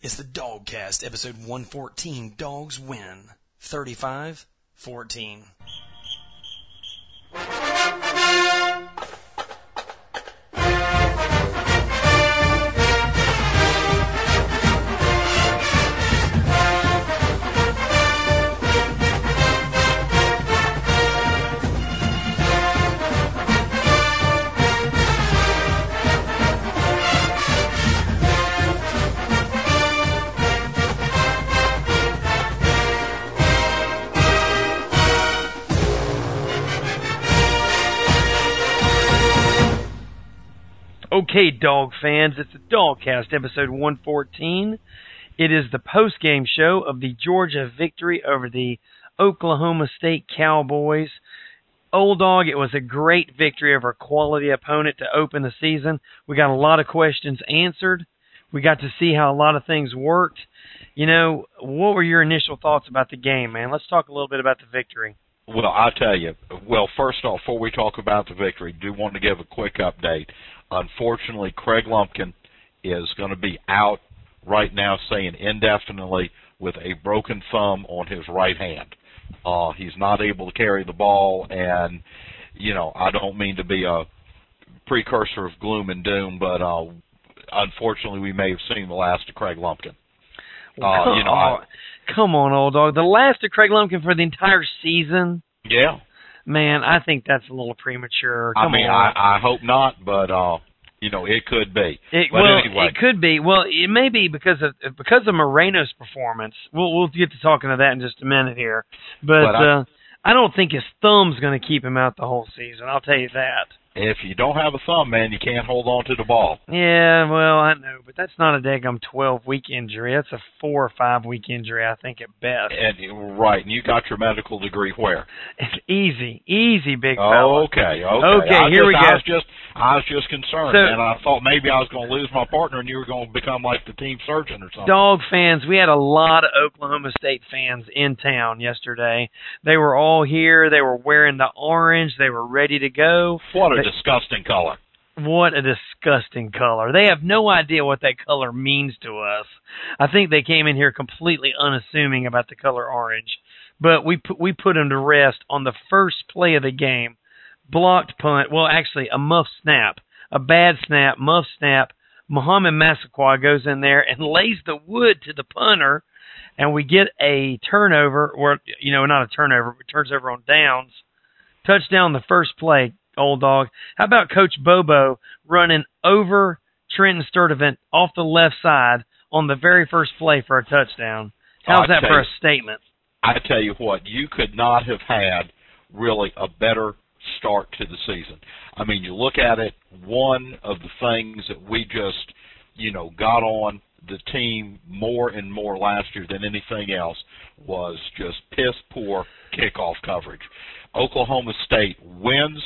It's the DawgCast, episode 114. Dogs win 35 14. Okay, dog fans, it's the DawgCast, episode 114. It is the post-game show of the Georgia victory over the Oklahoma State Cowboys. Old dog, it was a great victory over a quality opponent to open the season. We got a lot of questions answered. We got to see how a lot of things worked. You know, what were your initial thoughts about the game, man? Let's talk a little bit about the victory. Well, I'll tell you. Well, first off, before we talk about the victory, do want to give a quick update. Unfortunately, Craig Lumpkin is going to be out right now, saying indefinitely with a broken thumb on his right hand. Uh, he's not able to carry the ball, and you know I don't mean to be a precursor of gloom and doom, but uh, unfortunately, we may have seen the last of Craig Lumpkin. Uh, you know, I, come on, old dog. The last of Craig Lumpkin for the entire season. Yeah, Man, I think that's a little premature. Come I mean, on. I, I hope not, but uh, you know, it could be. It, but well, anyway, it could be. Well, it may be because of because of Moreno's performance. We'll we'll get to talking to that in just a minute here. But, But I- uh, I don't think his thumb's going to keep him out the whole season. I'll tell you that. If you don't have a thumb, man, you can't hold on to the ball. Yeah, well, I know, but that's not a daggum twelve week injury. That's a four or five week injury, I think at best. And right, and you got your medical degree where? It's easy, easy, big fella. Okay, okay. Okay, I here just, we I go. was just, I was just concerned, So- and I thought maybe I was going to lose my partner, and you were going to become like the team surgeon or something. Dog fans, we had a lot of Oklahoma State fans in town yesterday. They were all here. They were wearing the orange. They were ready to go. What a disgusting color. What a disgusting color. They have no idea what that color means to us. I think they came in here completely unassuming about the color orange. But we put we put them to rest on the first play of the game. Blocked punt, well actually a muff snap, a bad snap, muff snap. Mohamed Massaquoi goes in there and lays the wood to the punter and we get a turnover or you know, not a turnover, but turns over on downs. Touchdown the first play, old dog. How about Coach Bobo running over Trenton Sturdivant off the left side on the very first play for a touchdown? How's I that for a statement? I tell you what, you could not have had really a better start to the season. I mean, you look at it, one of the things that we just, you know, got on the team more and more last year than anything else was just piss poor kickoff coverage. Oklahoma State wins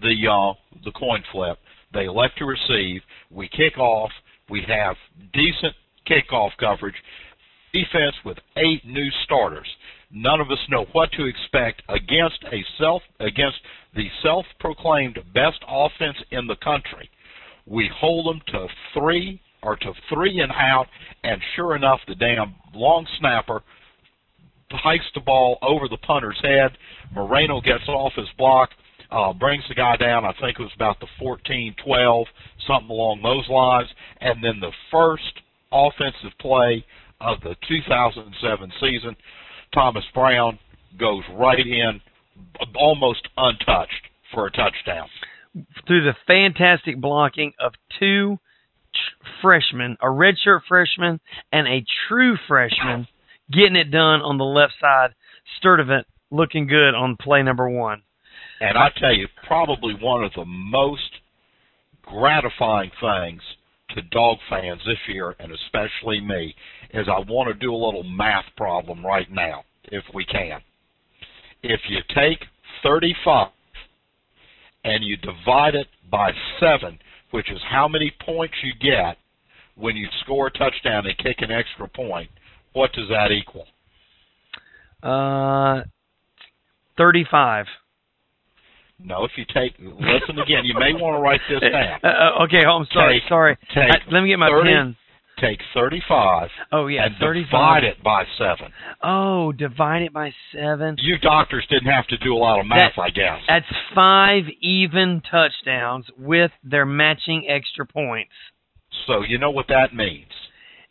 the uh the coin flip. They elect to receive. We kick off. We have decent kickoff coverage. Defense with eight new starters. None of us know what to expect against a self against the self-proclaimed best offense in the country. We hold them to three or to three and out, and sure enough, the damn long snapper hikes the ball over the punter's head. Moreno gets off his block, uh, brings the guy down. I think it was about the 14 12, something along those lines. And then the first offensive play of the 2007 season, Thomas Brown goes right in, almost untouched for a touchdown. Through the fantastic blocking of two freshmen, a redshirt freshman and a true freshman, getting it done on the left side. Sturdivant looking good on play number one. And I tell you, probably one of the most gratifying things to dog fans this year, and especially me, is I want to do a little math problem right now, if we can. If you take 35 and you divide it by 7, which is how many points you get when you score a touchdown and kick an extra point, what does that equal? Uh, 35. No, if you take, listen again, you may want to write this down. Uh, okay, I'm sorry. Take- sorry. take Uh, let me get my 30 pen. take 35 Oh yeah, and 35. divide it by 7. Oh, divide it by 7. You doctors didn't have to do a lot of math, That- I guess. That's 5 even touchdowns with their matching extra points. So you know what that means.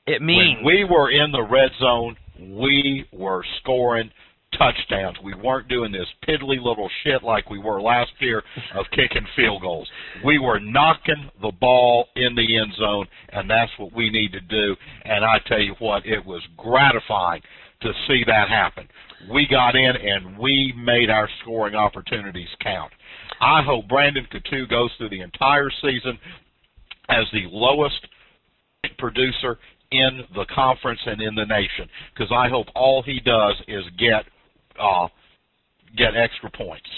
It means when we were in the red zone, we were scoring touchdowns. We weren't doing this piddly little shit like we were last year of kicking field goals. We were knocking the ball in the end zone, and that's what we need to do. And I tell you what, it was gratifying to see that happen. We got in and we made our scoring opportunities count. I hope Brandon Coutu goes through the entire season as the lowest producer in the conference and in the nation because I hope all he does is get uh, get extra points.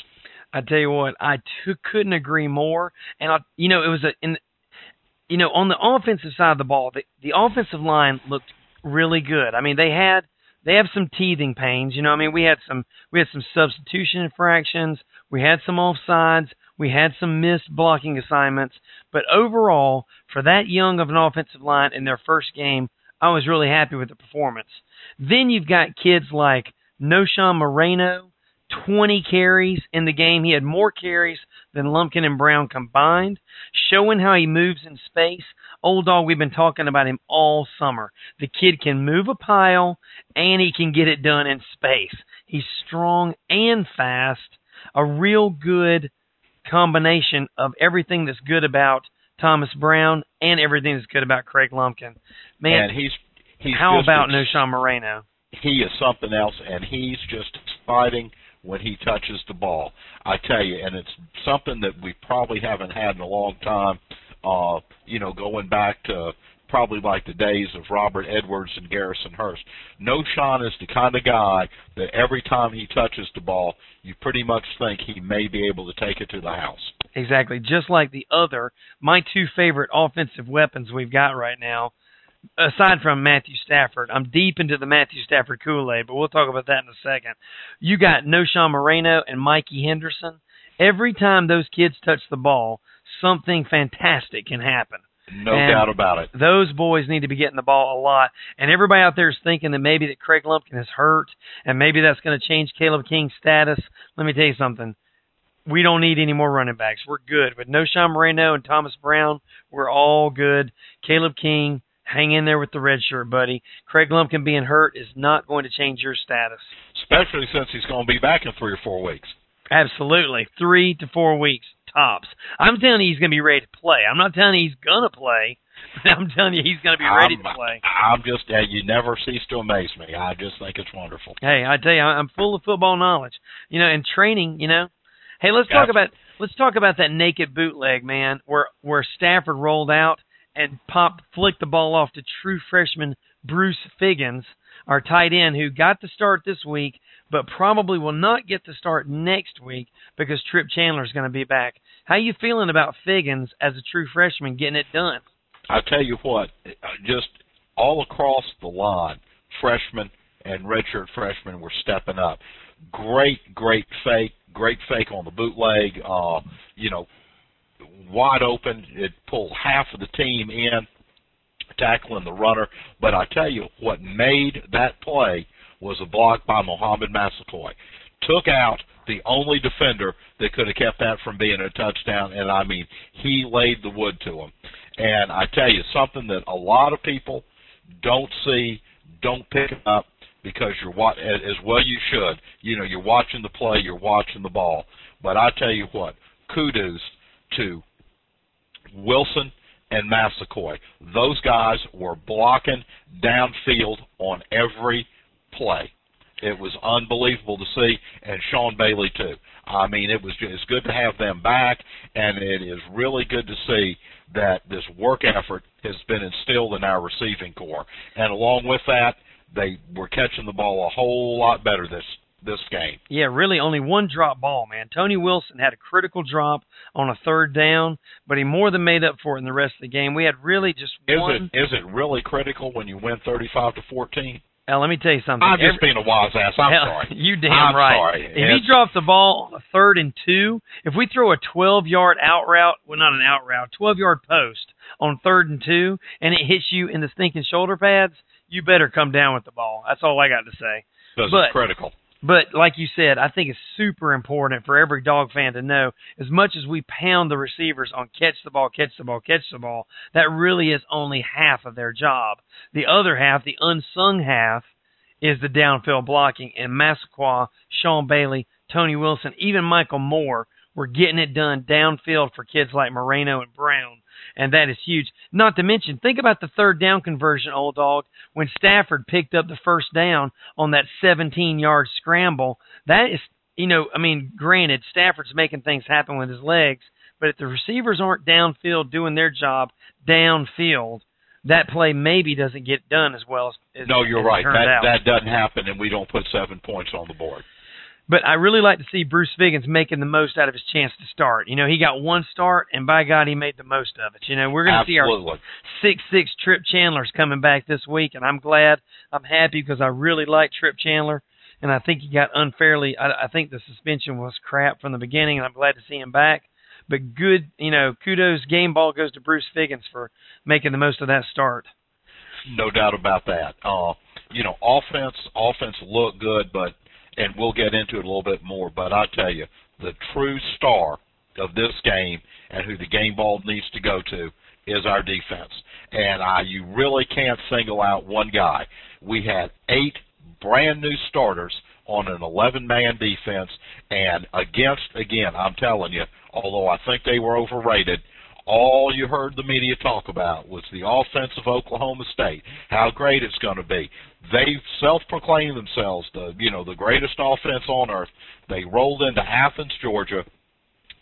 I tell you what, I t- couldn't agree more. And I, you know, it was a, in, you know, on the offensive side of the ball, the, the offensive line looked really good. I mean, they had, they have some teething pains. You know, I mean, we had some, we had some substitution infractions, we had some offsides, we had some missed blocking assignments. But overall, for that young of an offensive line in their first game, I was really happy with the performance. Then you've got kids like Knowshon Moreno, 20 carries in the game. He had more carries than Lumpkin and Brown combined, showing how he moves in space. Old dog, we've been talking about him all summer. The kid can move a pile and he can get it done in space. He's strong and fast. A real good combination of everything that's good about Thomas Brown and everything that's good about Craig Lumpkin. Man, and he's he's how about ex- Knowshon Moreno? He is something else, and he's just exciting when he touches the ball. I tell you, and it's something that we probably haven't had in a long time. Uh, you know, going back to probably like the days of Robert Edwards and Garrison Hearst. No Sean is the kind of guy that every time he touches the ball, you pretty much think he may be able to take it to the house. Exactly. Just like the other, my two favorite offensive weapons we've got right now, aside from Matthew Stafford, I'm deep into the Matthew Stafford Kool Aid, but we'll talk about that in a second. You got Knowshon Moreno and Mikey Henderson. Every time those kids touch the ball, something fantastic can happen. No And doubt about it. Those boys need to be getting the ball a lot. And everybody out there is thinking that maybe that Craig Lumpkin is hurt and maybe that's going to change Caleb King's status. Let me tell you something. We don't need any more running backs. We're good. With Knowshon Moreno and Thomas Brown, we're all good. Caleb King, hang in there with the red shirt, buddy. Craig Lumpkin being hurt is not going to change your status. Especially since he's going to be back in three or four weeks. Absolutely. Three to four weeks tops. I'm telling you he's going to be ready to play. I'm not telling you he's going to play. But I'm telling you he's going to be ready I'm, to play. I'm just, uh, you never cease to amaze me. I just think it's wonderful. Hey, I tell you, I'm full of football knowledge. You know, and training. You know, hey, let's talk about let's talk about that naked bootleg, man, where where Stafford rolled out and Pop flicked the ball off to true freshman Bruce Figgins, our tight end, who got the start this week, but probably will not get the start next week because Trip Chandler is going to be back. How you feeling about Figgins as a true freshman getting it done? I tell you what, just all across the line, freshmen and redshirt freshmen were stepping up. Great, great fake, great fake on the bootleg. Uh, you know, wide open. It pulled half of the team in, tackling the runner. But I tell you what made that play was a block by Mohamed Massaquoi. Took out the only defender that could have kept that from being a touchdown, and I mean, he laid the wood to him. And I tell you, something that a lot of people don't see, don't pick up because you're as as well you should. You know, you're watching the play, you're watching the ball. But I tell you what, kudos to Wilson and Massaquoi. Those guys were blocking downfield on every play. It was unbelievable to see, and Sean Bailey too. I mean, it was it's good to have them back, and it is really good to see that this work effort has been instilled in our receiving core. And along with that, they were catching the ball a whole lot better this this game. Yeah, really only one drop ball, man. Tony Wilson had a critical drop on a third down, but he more than made up for it in the rest of the game. We had really just Is one. it is it really critical when you win thirty five to fourteen? Now, let me tell you something. I'm just Every- being a wise ass. I'm Hell, sorry. You damn I'm right. sorry. If It's- he drops the ball on a third and two, if we throw a 12 yard out route, well, not an out route, 12 yard post on third and two and it hits you in the stinking shoulder pads, you better come down with the ball. That's all I got to say. But- critical. But like you said, I think it's super important for every dog fan to know as much as we pound the receivers on catch the ball, catch the ball, catch the ball, that really is only half of their job. The other half, the unsung half, is the downfield blocking. And Massaquoi, Sean Bailey, Tony Wilson, even Michael Moore were getting it done downfield for kids like Moreno and Brown. And that is huge. Not to mention, think about the third down conversion, old dog, when Stafford picked up the first down on that 17 yard scramble. That is, you know, I mean, granted, Stafford's making things happen with his legs, but if the receivers aren't downfield doing their job downfield, that play maybe doesn't get done as well as, as No, you're right. That out. that doesn't happen, and we don't put seven points on the board. But I really like to see Bruce Figgins making the most out of his chance to start. You know, he got one start, and by God, he made the most of it. You know, we're going to see our six six Trip Chandler's coming back this week, and I'm glad. I'm happy because I really like Trip Chandler, and I think he got unfairly. I, I think the suspension was crap from the beginning, and I'm glad to see him back. But good, you know, kudos. Game ball goes to Bruce Figgins for making the most of that start. No doubt about that. Uh, you know, offense, offense looked good, but and we'll get into it a little bit more. But I tell you, the true star of this game and who the game ball needs to go to is our defense. And I, you really can't single out one guy. We had eight brand new starters on an 11 man defense, and against again, I'm telling you, although I think they were overrated, all you heard the media talk about was the offense of Oklahoma State, how great it's going to be. They self-proclaimed themselves the, you know, the greatest offense on earth. They rolled into Athens, Georgia,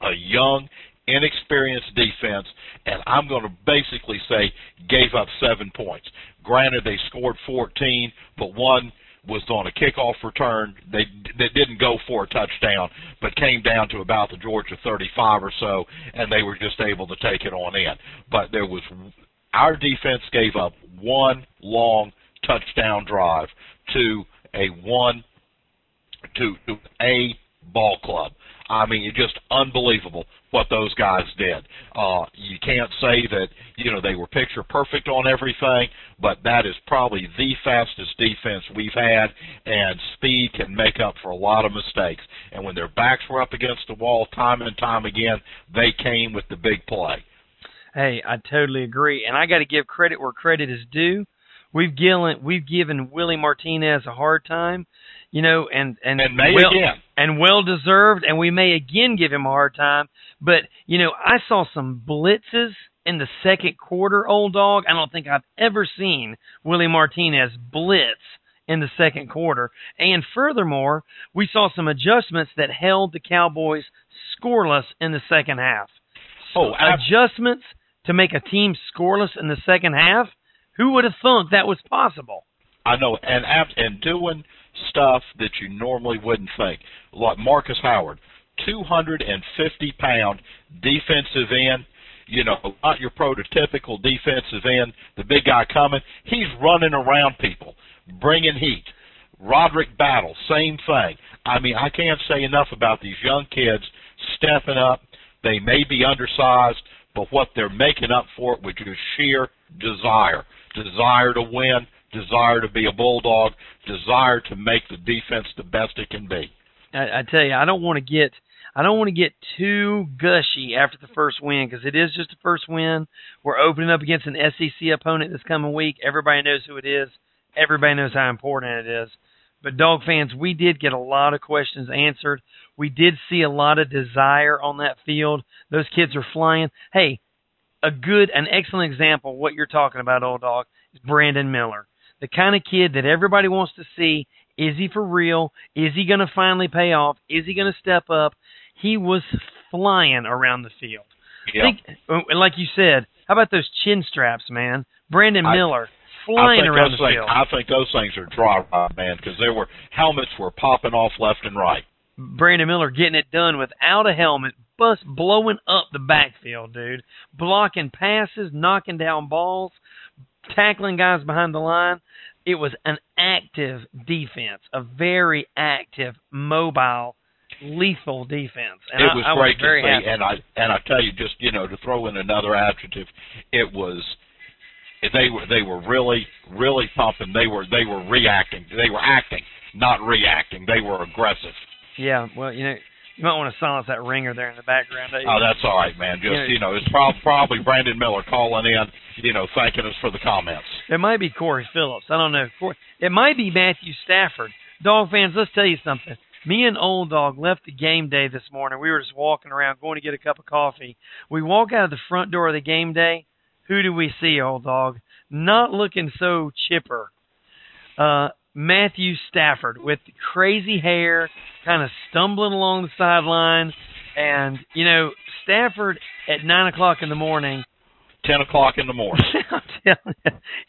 a young, inexperienced defense, and I'm going to basically say gave up seven points. Granted, they scored 14, but one was on a kickoff return. They they didn't go for a touchdown, but came down to about the Georgia 35 or so, and they were just able to take it on in. But there was our defense gave up one long touchdown drive to a one to, to a ball club. I mean, it's just unbelievable what those guys did. Uh, you can't say that you know they were picture perfect on everything, but that is probably the fastest defense we've had, and speed can make up for a lot of mistakes. And when their backs were up against the wall time and time again, they came with the big play. Hey, I totally agree, and I got to give credit where credit is due. We've given we've given Willie Martinez a hard time, you know, and and, And may well, again. and well deserved, and we may again give him a hard time. But you know, I saw some blitzes in the second quarter, old dog. I don't think I've ever seen Willie Martinez blitz in the second quarter. And furthermore, we saw some adjustments that held the Cowboys scoreless in the second half. Oh, ab- adjustments to make a team scoreless in the second half. Who would have thunk that was possible? I know, and and doing stuff that you normally wouldn't think, like Marcus Howard, 250 pound defensive end. You know, not your prototypical defensive end, the big guy coming. He's running around people, bringing heat. Roderick Battle, same thing. I mean, I can't say enough about these young kids stepping up. They may be undersized, but what they're making up for it with just sheer desire, desire to win, desire to be a bulldog, desire to make the defense the best it can be. I, I tell you, I don't want to get I don't want to get too gushy after the first win because it is just the first win. We're opening up against an SEC opponent this coming week. Everybody knows who it is. Everybody knows how important it is. But dog fans, we did get a lot of questions answered. We did see a lot of desire on that field. Those kids are flying. Hey, a good, an excellent example of what you're talking about, old dog, is Brandon Miller. The kind of kid that everybody wants to see. Is he for real? Is he going to finally pay off? Is he going to step up? He was flying around the field. Yeah. Think, uh, like you said, how about those chin straps, man? Brandon Miller I flying around the things, field. I think those things are dry rot, man, because there were helmets were popping off left and right. Brandon Miller getting it done without a helmet, bus blowing up the backfield, dude. Blocking passes, knocking down balls, tackling guys behind the line. It was an active defense, a very active, mobile, lethal defense. And it I, was I great was very to see, happy. and I and I tell you, just you know, to throw in another adjective, it was they were they were really really pumping. They were they were reacting. They were acting, not reacting. They were aggressive. Yeah, well, you know, you might want to silence that ringer there in the background. don't? Oh, that's all right, man. Just you know, it's prob- probably Brandon Miller calling in, you know, thanking us for the comments. It might be Corey Phillips. I don't know. It might be Matthew Stafford. Dog fans, let's tell you something. Me and Old Dog left the game day this morning. We were just walking around, going to get a cup of coffee. We walk out of the front door of the game day. Who do we see, Old Dog? Not looking so chipper. Uh, Matthew Stafford with crazy hair, kind of stumbling along the sideline. And, you know, Stafford at 9 o'clock in the morning Ten o'clock in the morning. You,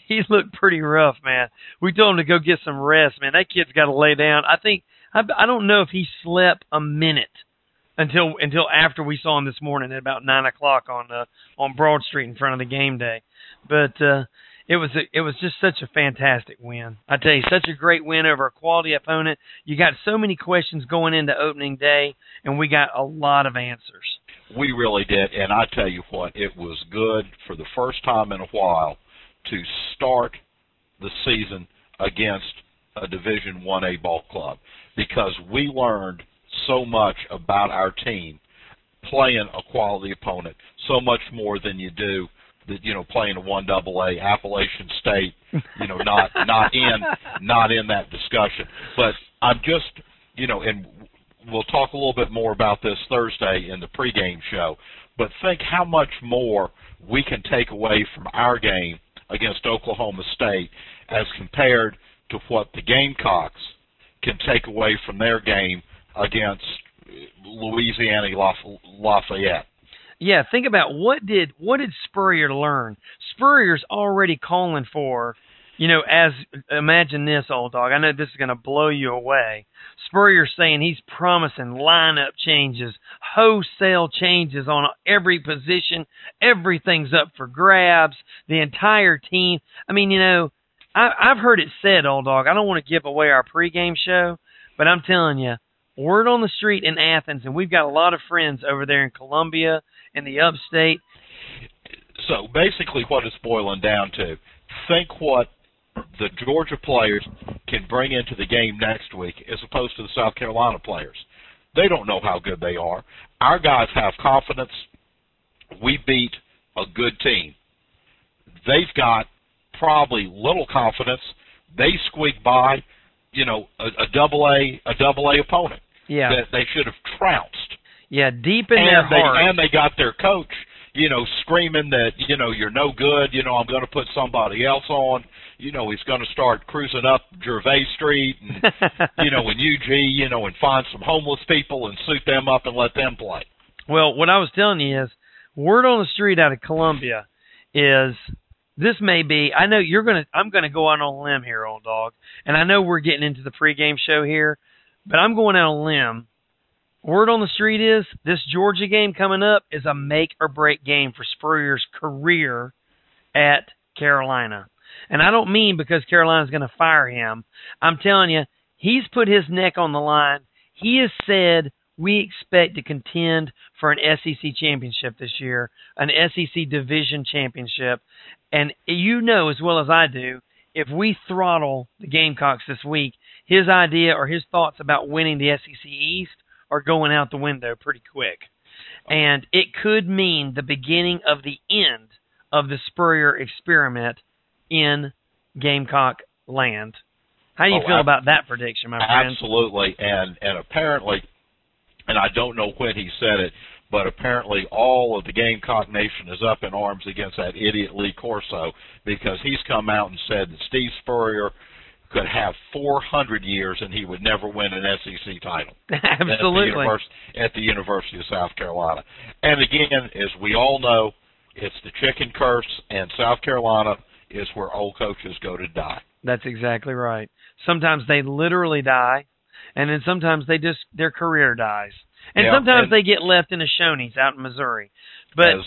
he looked pretty rough, man. We told him to go get some rest, man. That kid's got to lay down. I think I, I don't know if he slept a minute until until after we saw him this morning at about nine o'clock on uh, on Broad Street in front of the game day. But uh, it was a, it was just such a fantastic win. I tell you, such a great win over a quality opponent. You got so many questions going into opening day, and we got a lot of answers. We really did, and I tell you what, it was good for the first time in a while to start the season against a Division One A ball club because we learned so much about our team playing a quality opponent, so much more than you do that you know playing a one double A Appalachian State, you know not not in not in that discussion. But I'm just you know and we'll talk a little bit more about this Thursday in the pregame show. But think how much more we can take away from our game against Oklahoma State as compared to what the Gamecocks can take away from their game against Louisiana Laf- Lafayette. Yeah, think about what did what did Spurrier learn? Spurrier's already calling for, you know, as imagine this, old dog. I know this is going to blow you away. Spurrier's saying he's promising lineup changes, wholesale changes on every position. Everything's up for grabs. The entire team. I mean, you know, I, I've heard it said, old dog. I don't want to give away our pregame show, but I'm telling you, word on the street in Athens, and we've got a lot of friends over there in Columbia in the upstate. So basically, what it's boiling down to, think what the Georgia players can bring into the game next week as opposed to the South Carolina players. They don't know how good they are. Our guys have confidence. We beat a good team. They've got probably little confidence. They squeak by, you know, a, a double A a double A opponent Yeah, that they should have trounced yeah, deep in their and they heart. and they got their coach, you know, screaming that you know you're no good. You know, I'm going to put somebody else on. You know, he's going to start cruising up Gervais Street and you know in UG, you know, and find some homeless people and suit them up and let them play. Well, what I was telling you is, word on the street out of Columbia is this may be. I know you're gonna. I'm gonna go out on a limb here, old dog, and I know we're getting into the pregame show here, but I'm going out on a limb. Word on the street is this Georgia game coming up is a make or break game for Spurrier's career at Carolina. And I don't mean because Carolina's going to fire him. I'm telling you, he's put his neck on the line. He has said we expect to contend for an SEC championship this year, an SEC division championship. And you know as well as I do, if we throttle the Gamecocks this week, his idea or his thoughts about winning the SEC East are going out the window pretty quick. And it could mean the beginning of the end of the Spurrier experiment in Gamecock land. How do you Oh, feel ab- about that prediction, my friend? Absolutely, and and apparently, and I don't know when he said it, but apparently all of the Gamecock Nation is up in arms against that idiot Lee Corso because he's come out and said that Steve Spurrier could have 400 years and he would never win an SEC title. At the, univers- at the University of South Carolina. And again, as we all know, it's the chicken curse, and South Carolina is where old coaches go to die. That's exactly right. Sometimes they literally die, and then sometimes they just their career dies, and Yeah, sometimes and- they get left in a Shoney's out in Missouri. But as,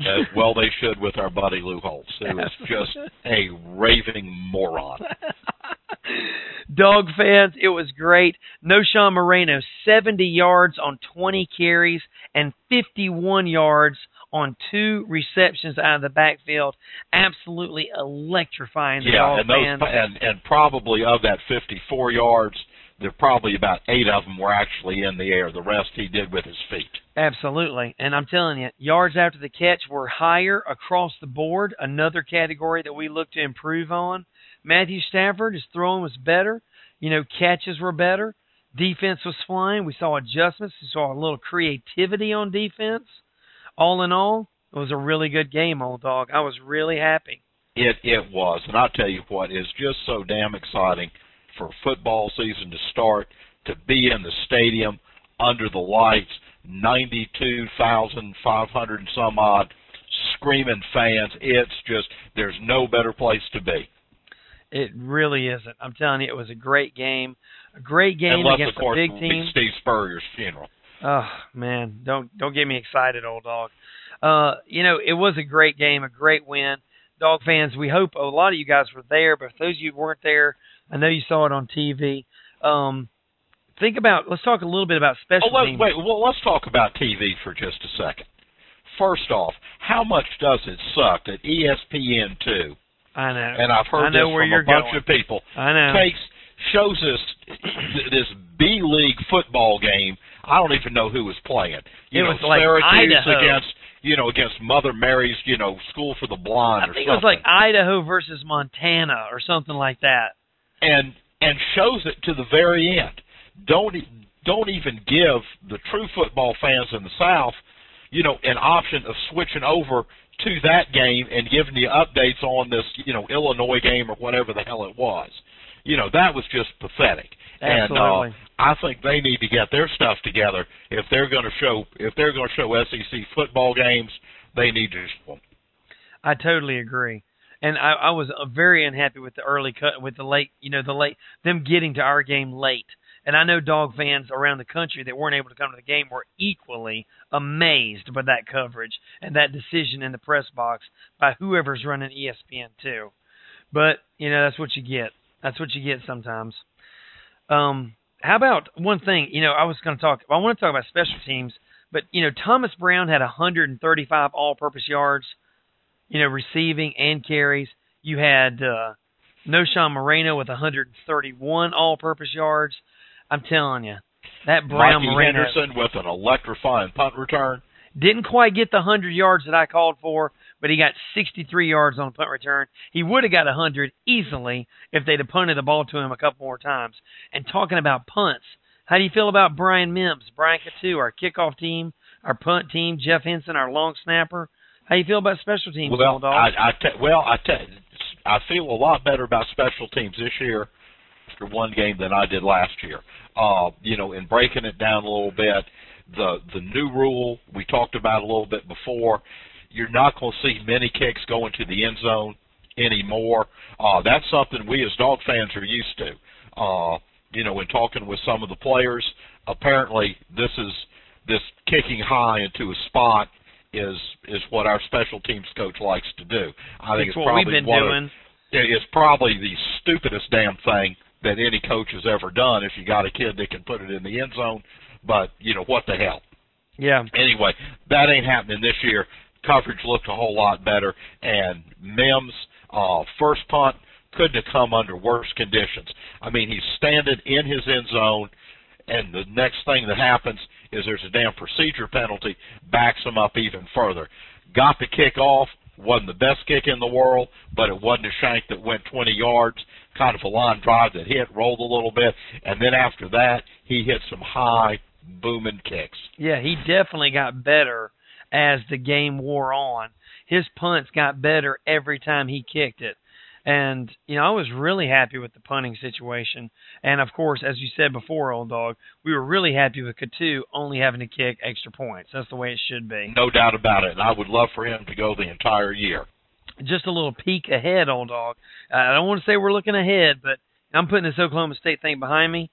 as well they should with our buddy Lou Holtz, who is just a raving moron. Dog fans, it was great. Knowshon Moreno, 70 yards on 20 carries and 51 yards on two receptions out of the backfield. Absolutely electrifying. The yeah, Dog and those fans. and and probably of that 54 yards, there probably about eight of them were actually in the air. The rest he did with his feet. Absolutely. And I'm telling you, yards after the catch were higher across the board, another category that we look to improve on. Matthew Stafford, his throwing was better. You know, catches were better. Defense was flying. We saw adjustments. We saw a little creativity on defense. All in all, it was a really good game, old dog. I was really happy. It it was, and I'll tell you what is just so damn exciting for football season to start to be in the stadium under the lights, ninety-two thousand five hundred and some odd screaming fans. It's just there's no better place to be. It really isn't. I'm telling you, it was a great game. A great game Unless against of course a big team. Steve Spurrier's funeral. Oh man, don't don't get me excited, old dog. Uh, you know, it was a great game, a great win. Dog fans, we hope a lot of you guys were there, but those of you who weren't there, I know you saw it on TV. Um, think about. Let's talk a little bit about special Oh, wait, teams. wait. Well, let's talk about TV for just a second. First off, how much does it suck that ESPN two, I know. and I've heard I know this where from you're a bunch going. of people, I know. takes shows us th- this B League football game. I don't even know who was playing. You It know, was like Syracuse Idaho. against you know against Mother Mary's you know School for the Blind I or think it was like Idaho versus Montana or something like that. And and shows it to the very end. Don't don't even give the true football fans in the South, you know, an option of switching over to that game and giving you updates on this, you know, Illinois game or whatever the hell it was. You know, that was just pathetic. Absolutely. And uh, I think they need to get their stuff together if they're going to show if they're going to show SEC football games. They need to. I totally agree. And I, I was uh, very unhappy with the early cut, with the late, you know, the late them getting to our game late. And I know dog fans around the country that weren't able to come to the game were equally amazed by that coverage and that decision in the press box by whoever's running ESPN too. But you know that's what you get. That's what you get sometimes. Um, how about one thing? You know, I was going to talk. I want to talk about special teams, but you know, Thomas Brown had 135 all-purpose yards you know, receiving and carries. You had uh, No. Knowshon Moreno with 131 all-purpose yards. I'm telling you, that Brown Mikey Moreno Henderson with an electrifying punt return. didn't quite get the 100 yards that I called for, but he got 63 yards on a punt return. He would have got 100 easily if they'd have punted the ball to him a couple more times. And talking about punts, how do you feel about Brian Mimbs, Brian Coutu, our kickoff team, our punt team, Jeff Henson, our long snapper? How you feel about special teams, Well? I, I te- well, I te- I feel a lot better about special teams this year after one game than I did last year. Uh, you know, in breaking it down a little bit, the the new rule we talked about a little bit before. You're not going to see many kicks going to the end zone anymore. Uh, that's something we as dog fans are used to. Uh, you know, in talking with some of the players, apparently this is this kicking high into a spot is is what our special teams coach likes to do. I think It's it's what probably we've been one doing. Of, it's probably the stupidest damn thing that any coach has ever done. If you got a kid that can put it in the end zone, but you know what the hell. Yeah. Anyway, that ain't happening this year. Coverage looked a whole lot better, and Mimbs' uh, first punt couldn't have come under worse conditions. I mean, he's standing in his end zone, and the next thing that happens is there's a damn procedure penalty, backs him up even further. Got the kick off, wasn't the best kick in the world, but it wasn't a shank that went 20 yards, kind of a line drive that hit, rolled a little bit, and then after that, he hit some high, booming kicks. Yeah, he definitely got better as the game wore on. His punts got better every time he kicked it. And, you know, I was really happy with the punting situation. And, of course, as you said before, old dog, we were really happy with Coutu only having to kick extra points. That's the way it should be. No doubt about it, and I would love for him to go the entire year. Just a little peek ahead, old dog. Uh, I don't want to say we're looking ahead, but I'm putting this Oklahoma State thing behind me.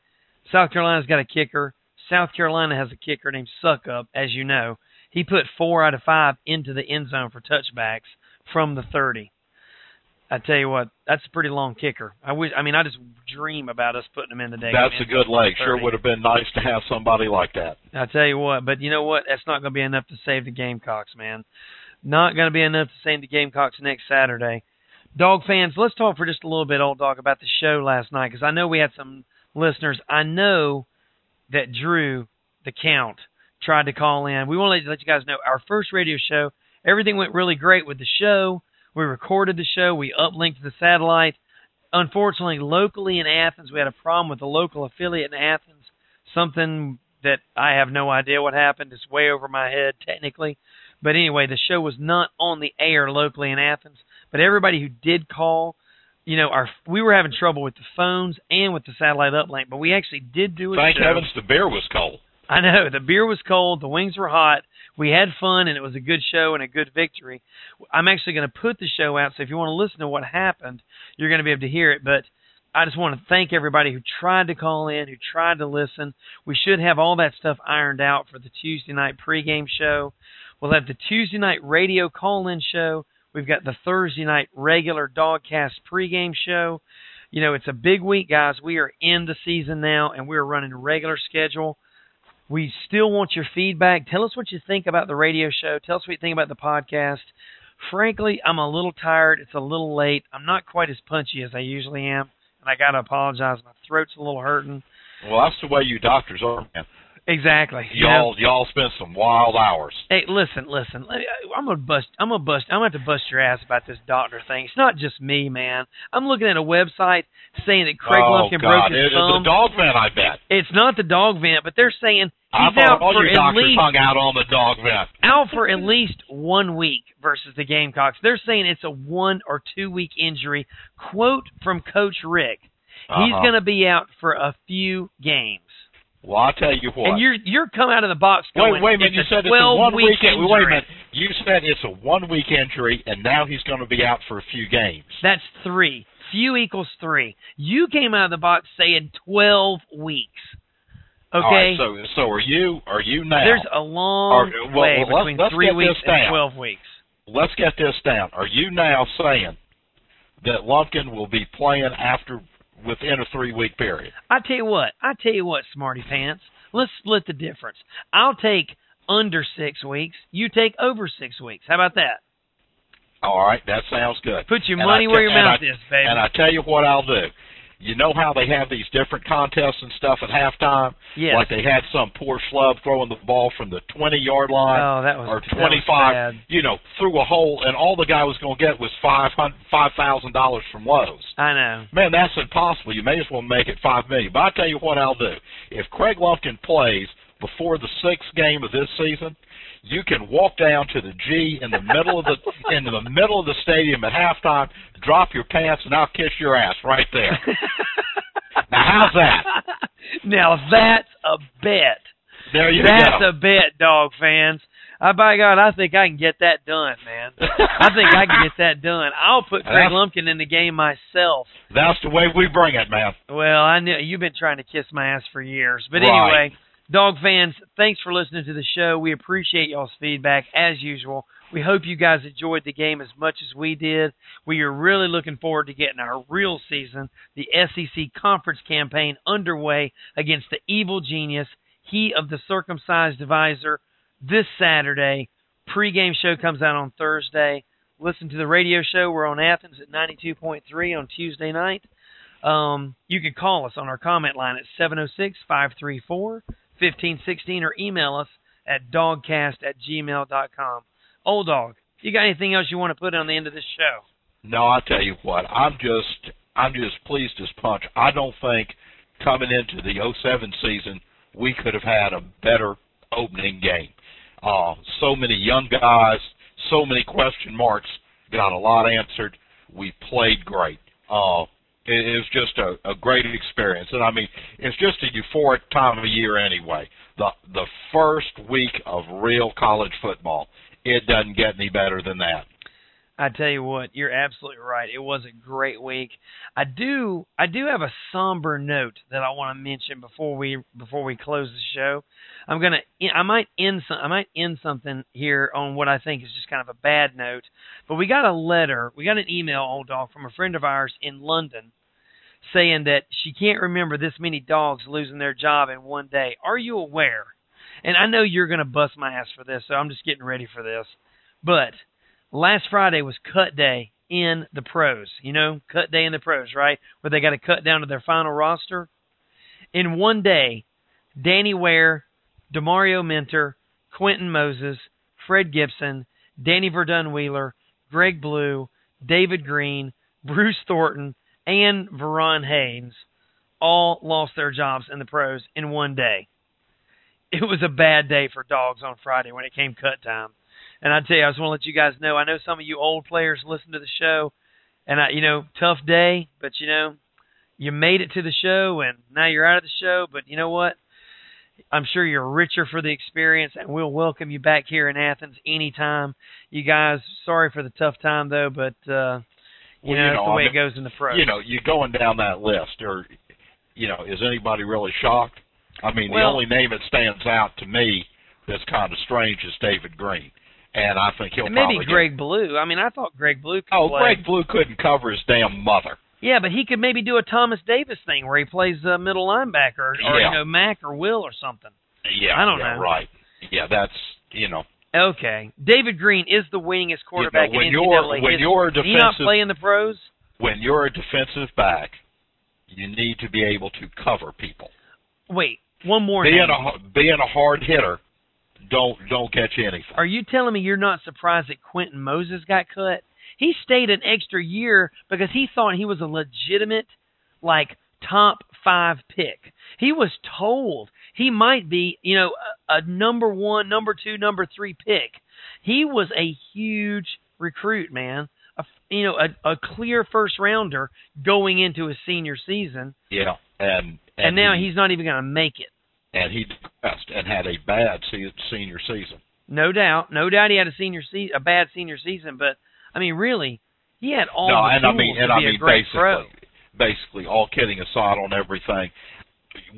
South Carolina's got a kicker. South Carolina has a kicker named Succop, as you know. He put four out of five into the end zone for touchbacks from the 30. I tell you what, that's a pretty long kicker. I wish. I mean, I just dream about us putting him in the day. That's a good leg. Sure would have been nice to have somebody like that. I tell you what, but you know what? That's not going to be enough to save the Gamecocks, man. Not going to be enough to save the Gamecocks next Saturday. Dog fans, let's talk for just a little bit, old dog, about the show last night because I know we had some listeners. I know that Drew, the Count, tried to call in. We want to let you guys know our first radio show. Everything went really great with the show we recorded the show. We uplinked the satellite. Unfortunately, locally in Athens, we had a problem with the local affiliate in Athens. Something that I have no idea what happened. It's way over my head technically. But anyway, the show was not on the air locally in Athens. But everybody who did call, you know, our we were having trouble with the phones and with the satellite uplink, but we actually did do a Thank show. heavens the beer was cold. I know the beer was cold, the wings were hot. We had fun, and it was a good show and a good victory. I'm actually going to put the show out, so if you want to listen to what happened, you're going to be able to hear it. But I just want to thank everybody who tried to call in, who tried to listen. We should have all that stuff ironed out for the Tuesday night pregame show. We'll have the Tuesday night radio call-in show. We've got the Thursday night regular DawgCast pregame show. You know, it's a big week, guys. We are in the season now, and we're running a regular schedule. We still want your feedback. Tell us what you think about the radio show. Tell us what you think about the podcast. Frankly, I'm a little tired. It's a little late. I'm not quite as punchy as I usually am, and I got to apologize. My throat's a little hurting. Well, that's the way you doctors are, man. Exactly. Y'all, y'all spend some wild hours. Hey, listen, listen. I'm gonna bust. I'm gonna bust. I'm gonna have to bust your ass about this doctor thing. It's not just me, man. I'm looking at a website saying that Craig oh, Lumpkin God. broke his it, thumb. It's a dog vent, I bet. It's not the dog vent, but they're saying he's thought out all for you at doctors least hung out on the dog vent. out for at least one week versus the Gamecocks. They're saying it's a one or two week injury. Quote from Coach Richt: He's Uh-huh. going to be out for a few games. Well, I'll tell you what. And you're you're coming out of the box Wait, going. wait a minute. You said it's a one week week. injury. Wait a minute. You said it's a one week injury, and now he's going to be out for a few games. That's three. Few equals three. You came out of the box saying twelve weeks. Okay. All right, so so are you? Are you now? There's a long Or- well, way well, let's- between let's three weeks and twelve weeks. Let's get this down. Are you now saying that Lumpkin will be playing after within a three week period? I tell you what, I tell you what, smarty pants. Let's split the difference. I'll take under six weeks. You take over six weeks. How about that? All right, that sounds good. Put your And money I where your mouth I- is, baby. And I tell you what I'll do. You know how they have these different contests and stuff at halftime? yes. Like they had some poor schlub throwing the ball from the 20 yard line oh, that was or that was 25, you know, through a hole, and all the guy was going to get was five hundred five thousand dollars from Lowe's. I know. Man, that's impossible. You may as well make it five million. But I tell you what I'll do. If Craig Lumpkin plays before the sixth game of this season, you can walk down to the G in the middle of the in the middle of the stadium at halftime, drop your pants, and I'll kiss your ass right there. Now, how's that? now that's a bet. There you That's go. That's a bet, dog fans. I by God, I think I can get that done, man. I think I can get that done. I'll put Craig Lumpkin in the game myself. That's the way we bring it, man. Well, I know you've been trying to kiss my ass for years. But Right. anyway, dog fans, thanks for listening to the show. We appreciate y'all's feedback as usual. We hope you guys enjoyed the game as much as we did. We are really looking forward to getting our real season, the SEC conference campaign underway against the evil genius, he of the circumcised advisor, this Saturday. Pre-game show comes out on Thursday. Listen to the radio show. We're on Athens at 92.3 on Tuesday night. Um, you can call us on our comment line at 706-534-1516 or email us at dawgcast at gmail.com. Old dog, you got anything else you want to put on the end of this show? No, I tell you what, I'm just I'm just pleased as punch. I don't think coming into the 07 season we could have had a better opening game. Uh, so many young guys, so many question marks, got a lot answered. We played great. Uh, it, was just a, a great experience, and I mean, it's just a euphoric time of year anyway. The the first week of real college football, it doesn't get any better than that. I tell you what, you're absolutely right. It was a great week. I do I do have a somber note that I want to mention before we before we close the show. I'm gonna I might end some I might end something here on what I think is just kind of a bad note. But we got a letter, we got an email, old dog, from a friend of ours in London saying that she can't remember this many dogs losing their job in one day. Are you aware? And I know you're gonna bust my ass for this, so I'm just getting ready for this. But last Friday was cut day in the pros. You know, cut day in the pros, right? Where they got to cut down to their final roster. In one day, Danny Ware, Demario Minter, Quentin Moses, Fred Gibson, Danny Verdun Wheeler, Greg Blue, David Green, Bruce Thornton, and Verron Haynes all lost their jobs in the pros in one day. It was a bad day for dogs on Friday when it came cut time. And I tell you, I just want to let you guys know. I know some of you old players listen to the show, and I, you know, tough day, but you know, you made it to the show, and now you're out of the show. But you know what? I'm sure you're richer for the experience, and we'll welcome you back here in Athens anytime. You guys, sorry for the tough time though, but uh, you know, you know, the way I it goes in the pros. You know, you're going down that list, or you know, is anybody really shocked? I mean, the only name that stands out to me that's kind of strange is David Greene, and I think he'll and maybe Greg Blue. I mean, I thought Greg Blue could oh, play. Greg Blue couldn't cover his damn mother. Yeah, but he could maybe do a Thomas Davis thing where he plays uh, middle linebacker, or, or you know, Mac or Will or something. Yeah, I don't yeah, know. Right. Yeah, that's you know, Okay, David Greene is the winningest quarterback when in you're- NCAA when history. you're a Did he not play in the pros? when you're a defensive back, you need to be able to cover people. Wait, one more Being name. a being a hard hitter, don't don't catch anything. Are you telling me you're not surprised that Quentin Moses got cut? He stayed an extra year because he thought he was a legitimate, like top five pick. He was told he might be, you know, a, a number one, number two, number three pick. He was a huge recruit, man. A, you know, a, a clear first rounder going into his senior season, Yeah, and and, now he, he's not even going to make it. and he depressed and had a bad se- senior season. No doubt, no doubt, he had a senior se- a bad senior season, but I mean, really, he had all no, the and tools I mean, to and be I a mean, great basically, pro. basically, all kidding aside on everything,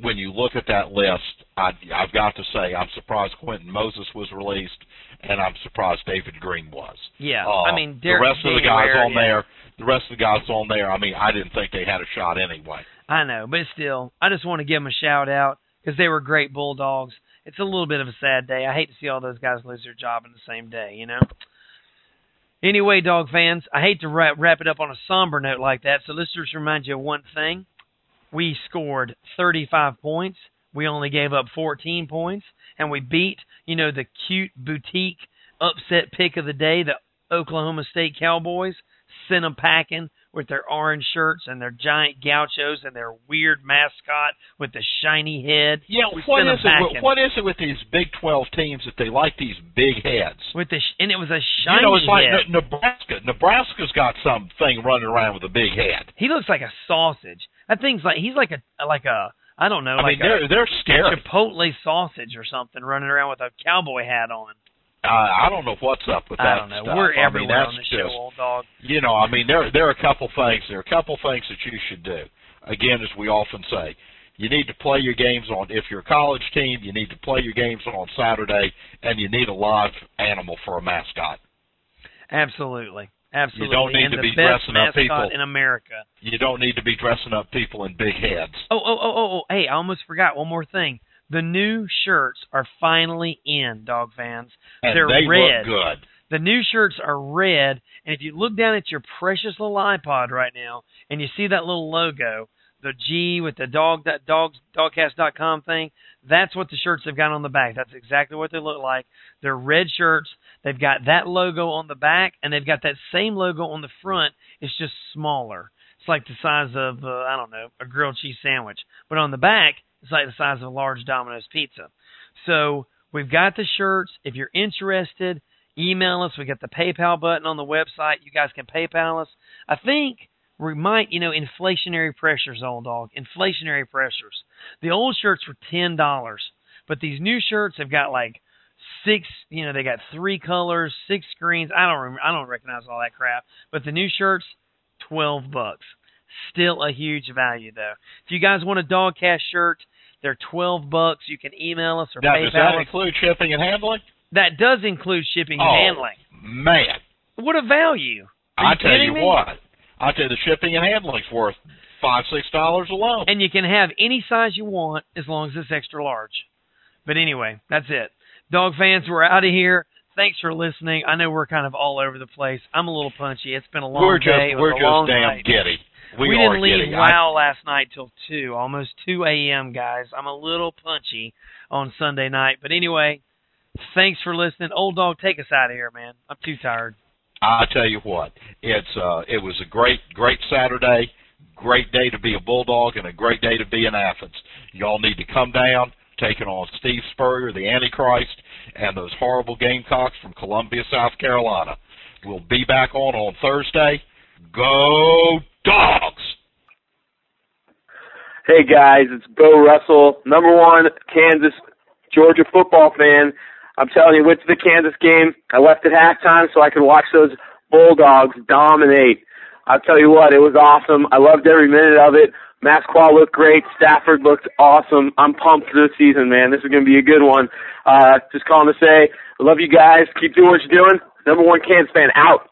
when you look at that list, I, I've got to say, I'm surprised Quentin Moses was released, and I'm surprised David Greene was. Yeah, Uh, I mean, Derek, the rest of the guys on yeah. there, the rest of the guys on there. I mean, I didn't think they had a shot anyway. I know, but still, I just want to give them a shout out because they were great bulldogs. It's a little bit of a sad day. I hate to see all those guys lose their job in the same day, you know. Anyway, dog fans, I hate to wrap, wrap it up on a somber note like that, so let's just remind you of one thing. We scored 35 points. We only gave up 14 points, and we beat, you know, the cute boutique upset pick of the day, the Oklahoma State Cowboys. Sent them packing with their orange shirts and their giant gauchos and their weird mascot with the shiny head. Yeah, what is it? with- What is it with these Big Twelve teams that they like these big heads? With the sh- and it was a shiny you know, it's like head. Ne- Nebraska. Nebraska's got something running around with a big head. He looks like a sausage. That thing's like he's like a like a I don't know I like mean, they're a they're scary. Chipotle sausage or something running around with a cowboy hat on. Uh, I don't know what's up with that. I don't know. Stuff. We're I mean, everywhere that's on the just, show, old dog. You know, I mean, there there are a couple things. There are a couple things that you should do. Again, as we often say, you need to play your games on. If you're a college team, you need to play your games on Saturday, and you need a live animal for a mascot. Absolutely. Absolutely. You don't need and to be dressing up people. in America. You don't need to be dressing up people in big heads. Oh, oh, oh, oh, oh, hey, I almost forgot one more thing. The new shirts are finally in, dog fans. And They're they red. look good. The new shirts are red, and if you look down at your precious little iPod right now, and you see that little logo, the G with the dog that dogs dawgcast.com thing, that's what the shirts have got on the back. That's exactly what they look like. They're red shirts. They've got that logo on the back, and they've got that same logo on the front. It's just smaller. It's like the size of uh, I don't know a grilled cheese sandwich, but on the back it's like the size of a large Domino's pizza. So we've got the shirts. If you're interested, email us. We got the PayPal button on the website. You guys can PayPal us. I think we might, you know, inflationary pressures, old dog. Inflationary pressures. The old shirts were ten dollars, but these new shirts have got like six. You know, they got three colors, six screens. I don't remember. I don't recognize all that crap. But the new shirts, twelve bucks. Still a huge value though. If you guys want a DawgCast shirt, they're twelve bucks. You can email us or Now, PayPal does that us. include shipping and handling? That does include shipping and Oh, handling. Man, What a value! I tell you me? what, I tell you the shipping and handling's worth five, six dollars alone. And you can have any size you want as long as it's extra large. But anyway, that's it. Dog fans, we're out of here. Thanks for listening. I know we're kind of all over the place. I'm a little punchy. It's been a long we're day. just was we're just damn night. giddy. We, We, didn't leave. I- WoW last night till two, almost two a.m. Guys, I'm a little punchy on Sunday night. But anyway, thanks for listening. Old dog, take us out of here, man. I'm too tired. I tell you what, it's uh, it was a great, great Saturday, great day to be a bulldog, and a great day to be in Athens. Y'all need to come down, taking on Steve Spurrier, the Antichrist, and those horrible Gamecocks from Columbia, South Carolina. We'll be back on on Thursday. Go dogs! Hey guys, it's Bo Russell, number one Kansas Georgia football fan. I'm telling you, went to the Kansas game. I left at halftime so I could watch those Bulldogs dominate. I'll tell you what, it was awesome. I loved every minute of it. Massaquoi looked great. Stafford looked awesome. I'm pumped for this season, man. This is going to be a good one. Uh, just calling to say, I love you guys. Keep doing what you're doing. Number one Kansas fan out.